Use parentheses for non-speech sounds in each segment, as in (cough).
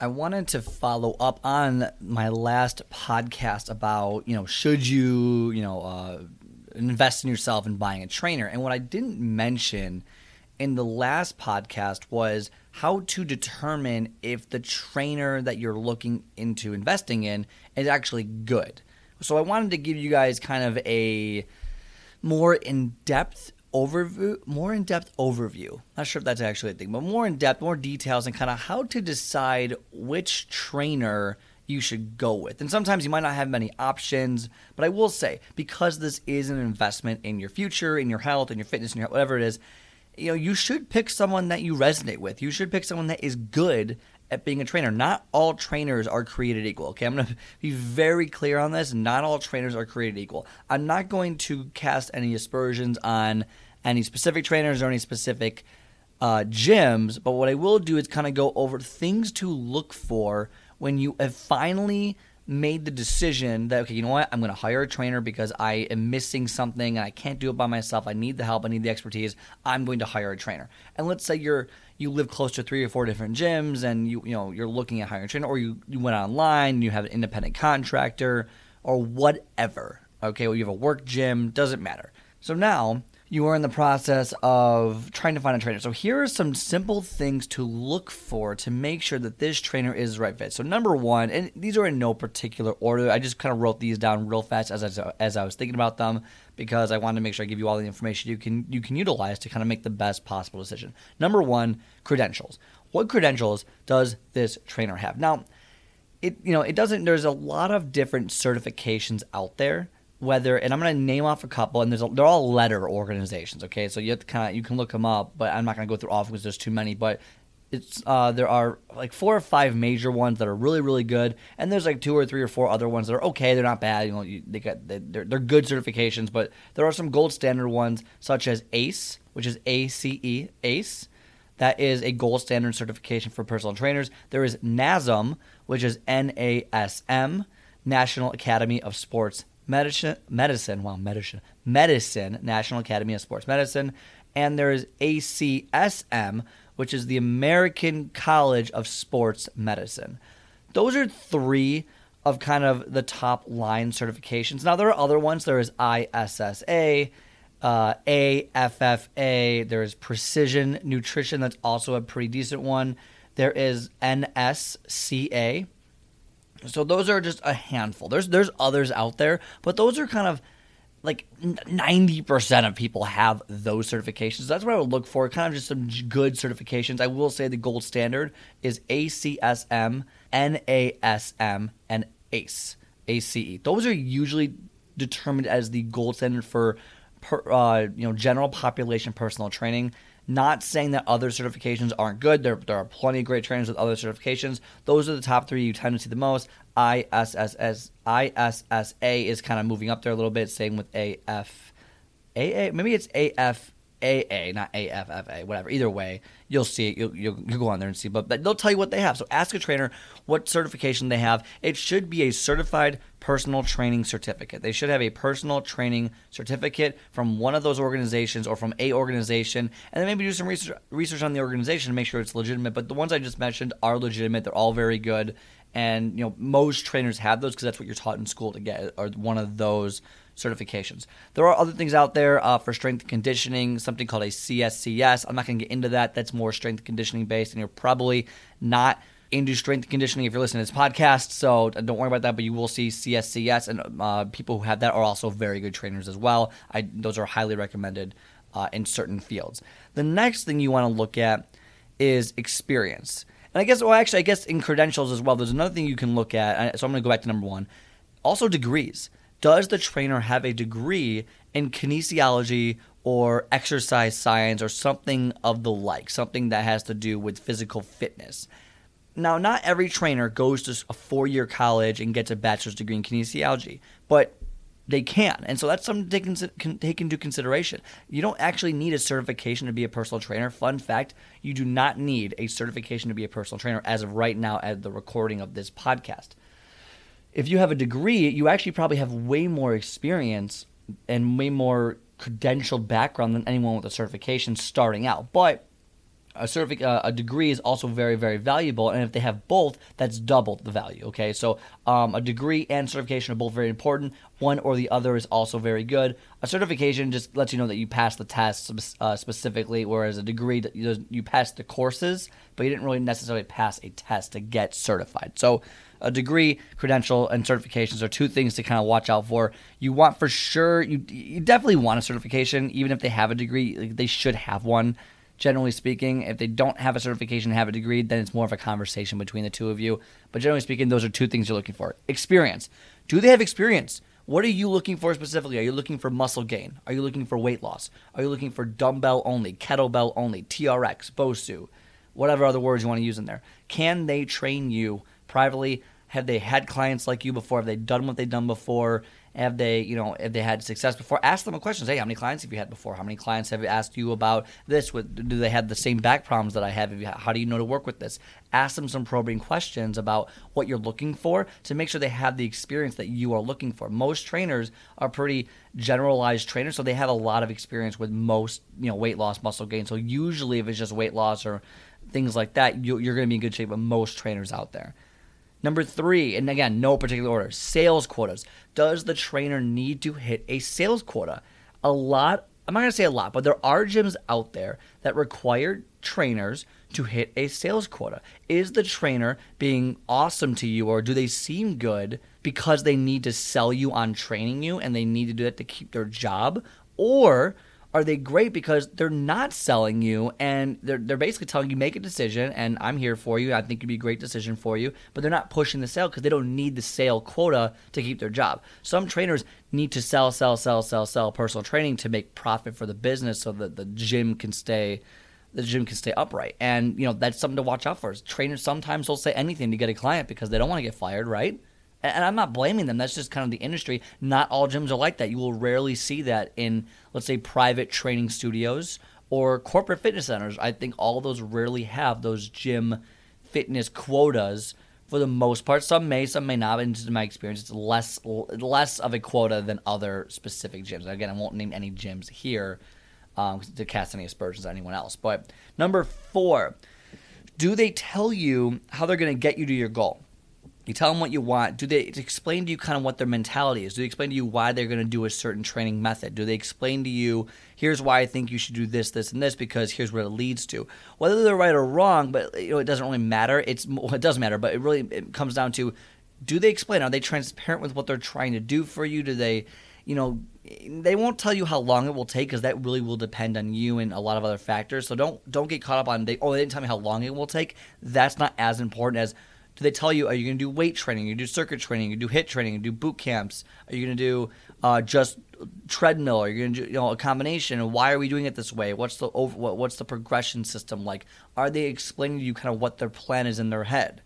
I wanted to follow up on my last podcast about, you know, should you, you know, uh, invest in yourself and buying a trainer? And what I didn't mention in the last podcast was how to determine if the trainer that you're looking into investing in is actually good. So I wanted to give you guys kind of a more in depth overview, more in depth overview. Not sure if that's actually a thing, but more in depth, more details, and kind of how to decide which trainer you should go with. And sometimes you might not have many options, but I will say because this is an investment in your future, in your health, in your fitness, in your whatever it is, you know, you should pick someone that you resonate with. You should pick someone that is good at being a trainer. Not all trainers are created equal. Okay, I'm going (laughs) to be very clear on this. Not all trainers are created equal. I'm not going to cast any aspersions on any specific trainers or any specific uh, gyms, but what I will do is kind of go over things to look for when you have finally made the decision that okay, you know what, I'm going to hire a trainer because I am missing something and I can't do it by myself. I need the help. I need the expertise. I'm going to hire a trainer. And let's say you're you live close to three or four different gyms and you you know you're looking at hiring a trainer, or you you went online, you have an independent contractor, or whatever. Okay, well you have a work gym, doesn't matter. So now you are in the process of trying to find a trainer. So here are some simple things to look for to make sure that this trainer is the right fit. So number one, and these are in no particular order. I just kind of wrote these down real fast as I, as I was thinking about them because I wanted to make sure I give you all the information you can you can utilize to kind of make the best possible decision. Number one, credentials. What credentials does this trainer have? Now, it you know it doesn't. There's a lot of different certifications out there whether and I'm going to name off a couple, and there's a, they're all letter organizations. Okay, so you have to kind of you can look them up, but I'm not going to go through all because there's too many. But it's uh, there are like four or five major ones that are really really good, and there's like two or three or four other ones that are okay. They're not bad. You know, you, they got they're they're good certifications, but there are some gold standard ones such as ACE, which is A C E ACE. That is a gold standard certification for personal trainers. There is NASM, which is N A S M, National Academy of Sports medicine, medicine, well, medicine, medicine, National Academy of Sports Medicine, and there is ACSM, which is the American College of Sports Medicine. Those are three of kind of the top line certifications. Now there are other ones. There is ISSA, uh, AFFA. There is Precision Nutrition. That's also a pretty decent one. There is NSCA, so those are just a handful. There's there's others out there, but those are kind of like 90% of people have those certifications. That's what I would look for, kind of just some good certifications. I will say the gold standard is ACSM, NASM, and ACE, ACE. Those are usually determined as the gold standard for per, uh, you know general population personal training. Not saying that other certifications aren't good. There, there are plenty of great trainers with other certifications. Those are the top three you tend to see the most. ISSS, ISSA is kind of moving up there a little bit. Same with AF, AA. Maybe it's AF AA, not AFFA, whatever. Either way, you'll see it. You'll, you'll, you'll, go on there and see. But, but they'll tell you what they have. So ask a trainer what certification they have. It should be a certified personal training certificate. They should have a personal training certificate from one of those organizations or from a organization, and then maybe do some research, research on the organization to make sure it's legitimate. But the ones I just mentioned are legitimate. They're all very good, and you know most trainers have those because that's what you're taught in school to get, or one of those certifications. There are other things out there uh, for strength conditioning, something called a CSCS. I'm not going to get into that. That's more strength conditioning based, and you're probably not into strength conditioning if you're listening to this podcast. So don't worry about that, but you will see CSCS, and uh, people who have that are also very good trainers as well. I, those are highly recommended uh, in certain fields. The next thing you want to look at is experience. And I guess, well, actually, I guess in credentials as well, there's another thing you can look at. So I'm going to go back to number one. Also, degrees does the trainer have a degree in kinesiology or exercise science or something of the like, something that has to do with physical fitness? Now, not every trainer goes to a four year college and gets a bachelor's degree in kinesiology, but they can. And so that's something to take, take into consideration. You don't actually need a certification to be a personal trainer. Fun fact you do not need a certification to be a personal trainer as of right now, at the recording of this podcast. If you have a degree, you actually probably have way more experience and way more credentialed background than anyone with a certification starting out. But a certific- uh, a degree is also very very valuable and if they have both that's double the value okay? So um, a degree and certification are both very important. One or the other is also very good. A certification just lets you know that you passed the test uh, specifically whereas a degree that you, you passed the courses but you didn't really necessarily pass a test to get certified. So a degree, credential, and certifications are two things to kind of watch out for. You want for sure, you you definitely want a certification, even if they have a degree, they should have one generally speaking. If they don't have a certification and have a degree, then it's more of a conversation between the two of you. But generally speaking, those are two things you're looking for. Experience. Do they have experience? What are you looking for specifically? Are you looking for muscle gain? Are you looking for weight loss? Are you looking for dumbbell only, kettlebell only, TRX, BOSU, whatever other words you want to use in there? Can they train you privately? Have they had clients like you before? Have they done what they've done before? Have they, you know, have they had success before? Ask them a question. Say, how many clients have you had before? How many clients have asked you about this? Do they have the same back problems that I have? How do you know to work with this? Ask them some probing questions about what you're looking for to make sure they have the experience that you are looking for. Most trainers are pretty generalized trainers, so they have a lot of experience with most, you know, weight loss, muscle gain. So usually, if it's just weight loss or things like that, you're going to be in good shape with most trainers out there. Number three, and again, no particular order, sales quotas. Does the trainer need to hit a sales quota? A lot, I'm not to say a lot, but there are gyms out there that require trainers to hit a sales quota. Is the trainer being awesome to you, or do they seem good because they need to sell you on training you and they need to do that to keep their job? Or are they great because they're not selling you and they're, they're basically telling you make a decision and i'm here for you. I think it'd be a great decision for you but they're not pushing the sale because they don't need the sale quota to keep their job. Some trainers need to sell sell sell sell sell personal training to make profit for the business so that the gym can stay the gym can stay upright. And you know that's something to watch out for. Trainers sometimes will say anything to get a client because they don't want to get fired right and I'm not blaming them. That's just kind of the industry. Not all gyms are like that. You will rarely see that in, let's say, private training studios or corporate fitness centers. I think all those rarely have those gym fitness quotas for the most part. Some may, some may not. In my experience, it's less less of a quota than other specific gyms. Again, I won't name any gyms here um, to cast any aspersions on anyone else. But number four, do they tell you how they're going to get you to your goal? You tell them what you want. Do they explain to you kind of what their mentality is? Do they explain to you why they're going to do a certain training method? Do they explain to you, here's why I think you should do this, this, and this because here's what it leads to? Whether they're right or wrong, but you know, it doesn't really matter. It's well, it does matter, but it really it comes down to, do they explain? Are they transparent with what they're trying to do for you? Do they, you know, they won't tell you how long it will take because that really will depend on you and a lot of other factors. So don't don't get caught up on they. Oh, they didn't tell me how long it will take. That's not as important as do they tell you, are you going to do weight training? You do circuit training? You do HIIT training? You do boot camps? Are you going to do uh, just treadmill? Are you going to do you know a combination? And why are we doing it this way? What's the over, what's the progression system like? Are they explaining to you kind of what their plan is in their head?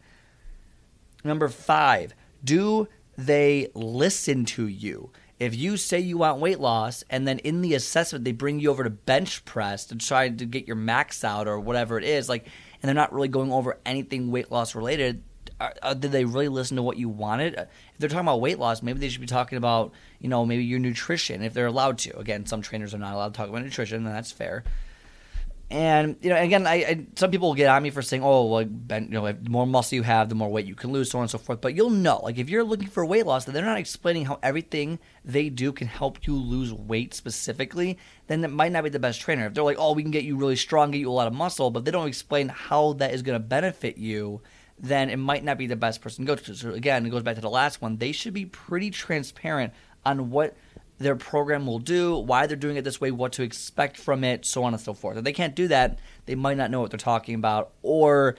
Number five, do they listen to you? If you say you want weight loss and then in the assessment they bring you over to bench press to try to get your max out or whatever it is, like, and they're not really going over anything weight loss related, are, are, did they really listen to what you wanted? Uh, if they're talking about weight loss, maybe they should be talking about, you know, maybe your nutrition if they're allowed to. Again, some trainers are not allowed to talk about nutrition, and that's fair. And you know, again, I, I some people will get on me for saying, "Oh, like ben, you know, the more muscle you have, the more weight you can lose, so on and so forth." But you'll know, like, if you're looking for weight loss, that they're not explaining how everything they do can help you lose weight specifically. Then it might not be the best trainer. If they're like, "Oh, we can get you really strong, get you a lot of muscle," but they don't explain how that is going to benefit you then it might not be the best person to go to. So again, it goes back to the last one. They should be pretty transparent on what their program will do, why they're doing it this way, what to expect from it, so on and so forth. If they can't do that, they might not know what they're talking about, or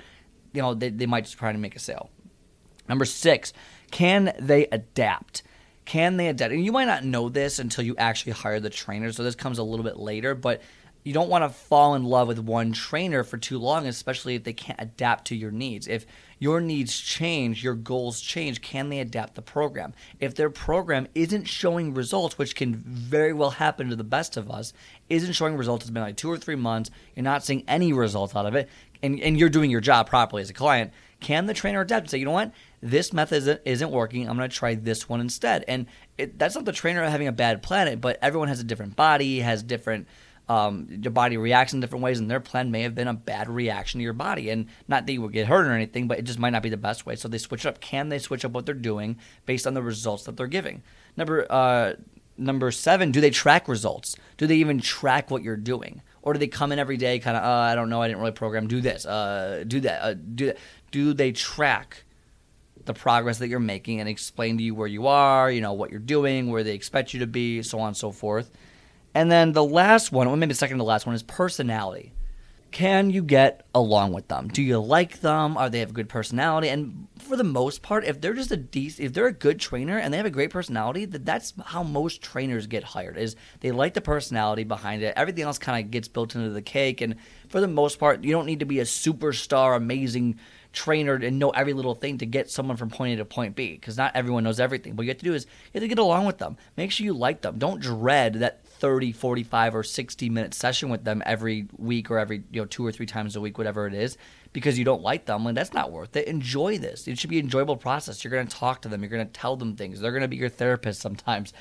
you know, they, they might just try to make a sale. Number six, can they adapt? Can they adapt? And you might not know this until you actually hire the trainer, so this comes a little bit later, but you don't want to fall in love with one trainer for too long, especially if they can't adapt to your needs. If your needs change, your goals change, can they adapt the program? If their program isn't showing results, which can very well happen to the best of us, isn't showing results, it's been like two or three months, you're not seeing any results out of it, and, and you're doing your job properly as a client, can the trainer adapt and say, you know what, this method isn't, working, I'm going to try this one instead? And it, that's not the trainer having a bad planet, but everyone has a different body, has different um, your body reacts in different ways, and their plan may have been a bad reaction to your body. And not that you would get hurt or anything, but it just might not be the best way. So they switch up. Can they switch up what they're doing based on the results that they're giving? Number uh, number seven, do they track results? Do they even track what you're doing? Or do they come in every day, kind of, uh, I don't know, I didn't really program, do this, uh, do that, uh, do that? Do they track the progress that you're making and explain to you where you are, you know, what you're doing, where they expect you to be, so on and so forth? And then the last one, or maybe the second to last one, is personality. Can you get along with them? Do you like them? Are they have a good personality? And for the most part, if they're just a decent, if they're a good trainer and they have a great personality, that that's how most trainers get hired. Is they like the personality behind it. Everything else kind of gets built into the cake. And for the most part, you don't need to be a superstar, amazing trainer and know every little thing to get someone from point A to point B because not everyone knows everything. What you have to do is you have to get along with them. Make sure you like them. Don't dread that 30, 45, or 60 minute session with them every week or every, you know, two or three times a week, whatever it is, because you don't like them. And that's not worth it. Enjoy this. It should be an enjoyable process. You're going to talk to them, you're going to tell them things. They're going to be your therapist sometimes.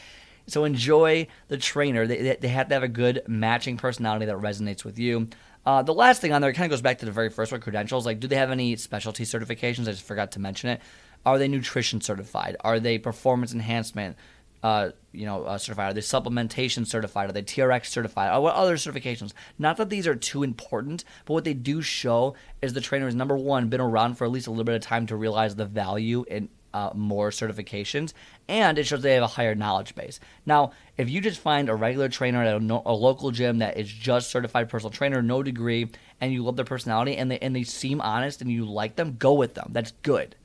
So enjoy the trainer. They, they have to have a good matching personality that resonates with you. Uh, the last thing on there kind of goes back to the very first one credentials. Like, do they have any specialty certifications? I just forgot to mention it. Are they nutrition certified? Are they performance enhancement? Uh, you know, uh, certified? Are they supplementation certified? Are they TRX certified? Or what other certifications? Not that these are too important, but what they do show is the trainer is number one, been around for at least a little bit of time to realize the value in uh, more certifications, and it shows they have a higher knowledge base. Now, if you just find a regular trainer at a, no, a, local gym that is just certified personal trainer, no degree, and you love their personality and they and they seem honest and you like them, go with them. That's good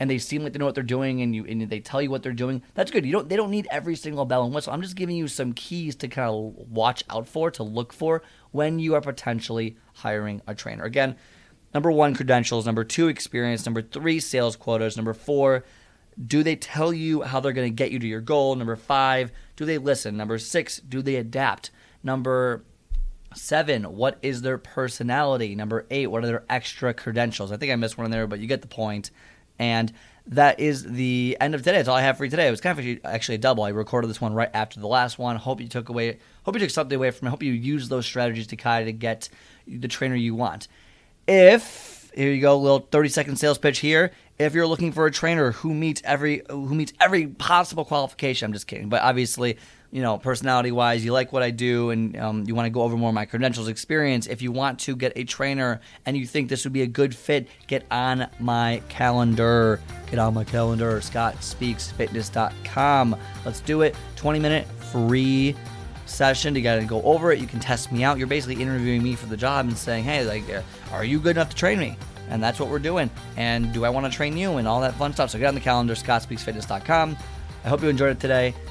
and they seem like they know what they're doing and you and they tell you what they're doing that's good. You don't they don't need every single bell and whistle. I'm just giving you some keys to kind of watch out for to look for when you are potentially hiring a trainer. Again number one credentials. Number two experience. Number three sales quotas. Number four do they tell you how they're going to get you to your goal? Number five do they listen? Number six do they adapt? Number Seven, what is their personality? Number eight, what are their extra credentials? I think I missed one there, but you get the point. And that is the end of today. That's all I have for you today. It was kind of actually a double. I recorded this one right after the last one. Hope you took away. Hope you took something away from it. Hope you use those strategies to kind of get the trainer you want. If here you go, little thirty second sales pitch here. If you're looking for a trainer who meets every who meets every possible qualification, I'm just kidding. But obviously, you know, personality wise, you like what I do, and um, you want to go over more my credentials experience. If you want to get a trainer and you think this would be a good fit, get on my calendar. Get on my calendar, scottspeaksfitness.com. Let's do it. 20 minute free session. You got to go over it. You can test me out. You're basically interviewing me for the job and saying, hey, like, uh, are you good enough to train me? And that's what we're doing. And do I want to train you and all that fun stuff? So get on the calendar, scottspeaksfitness.com. I hope you enjoyed it today,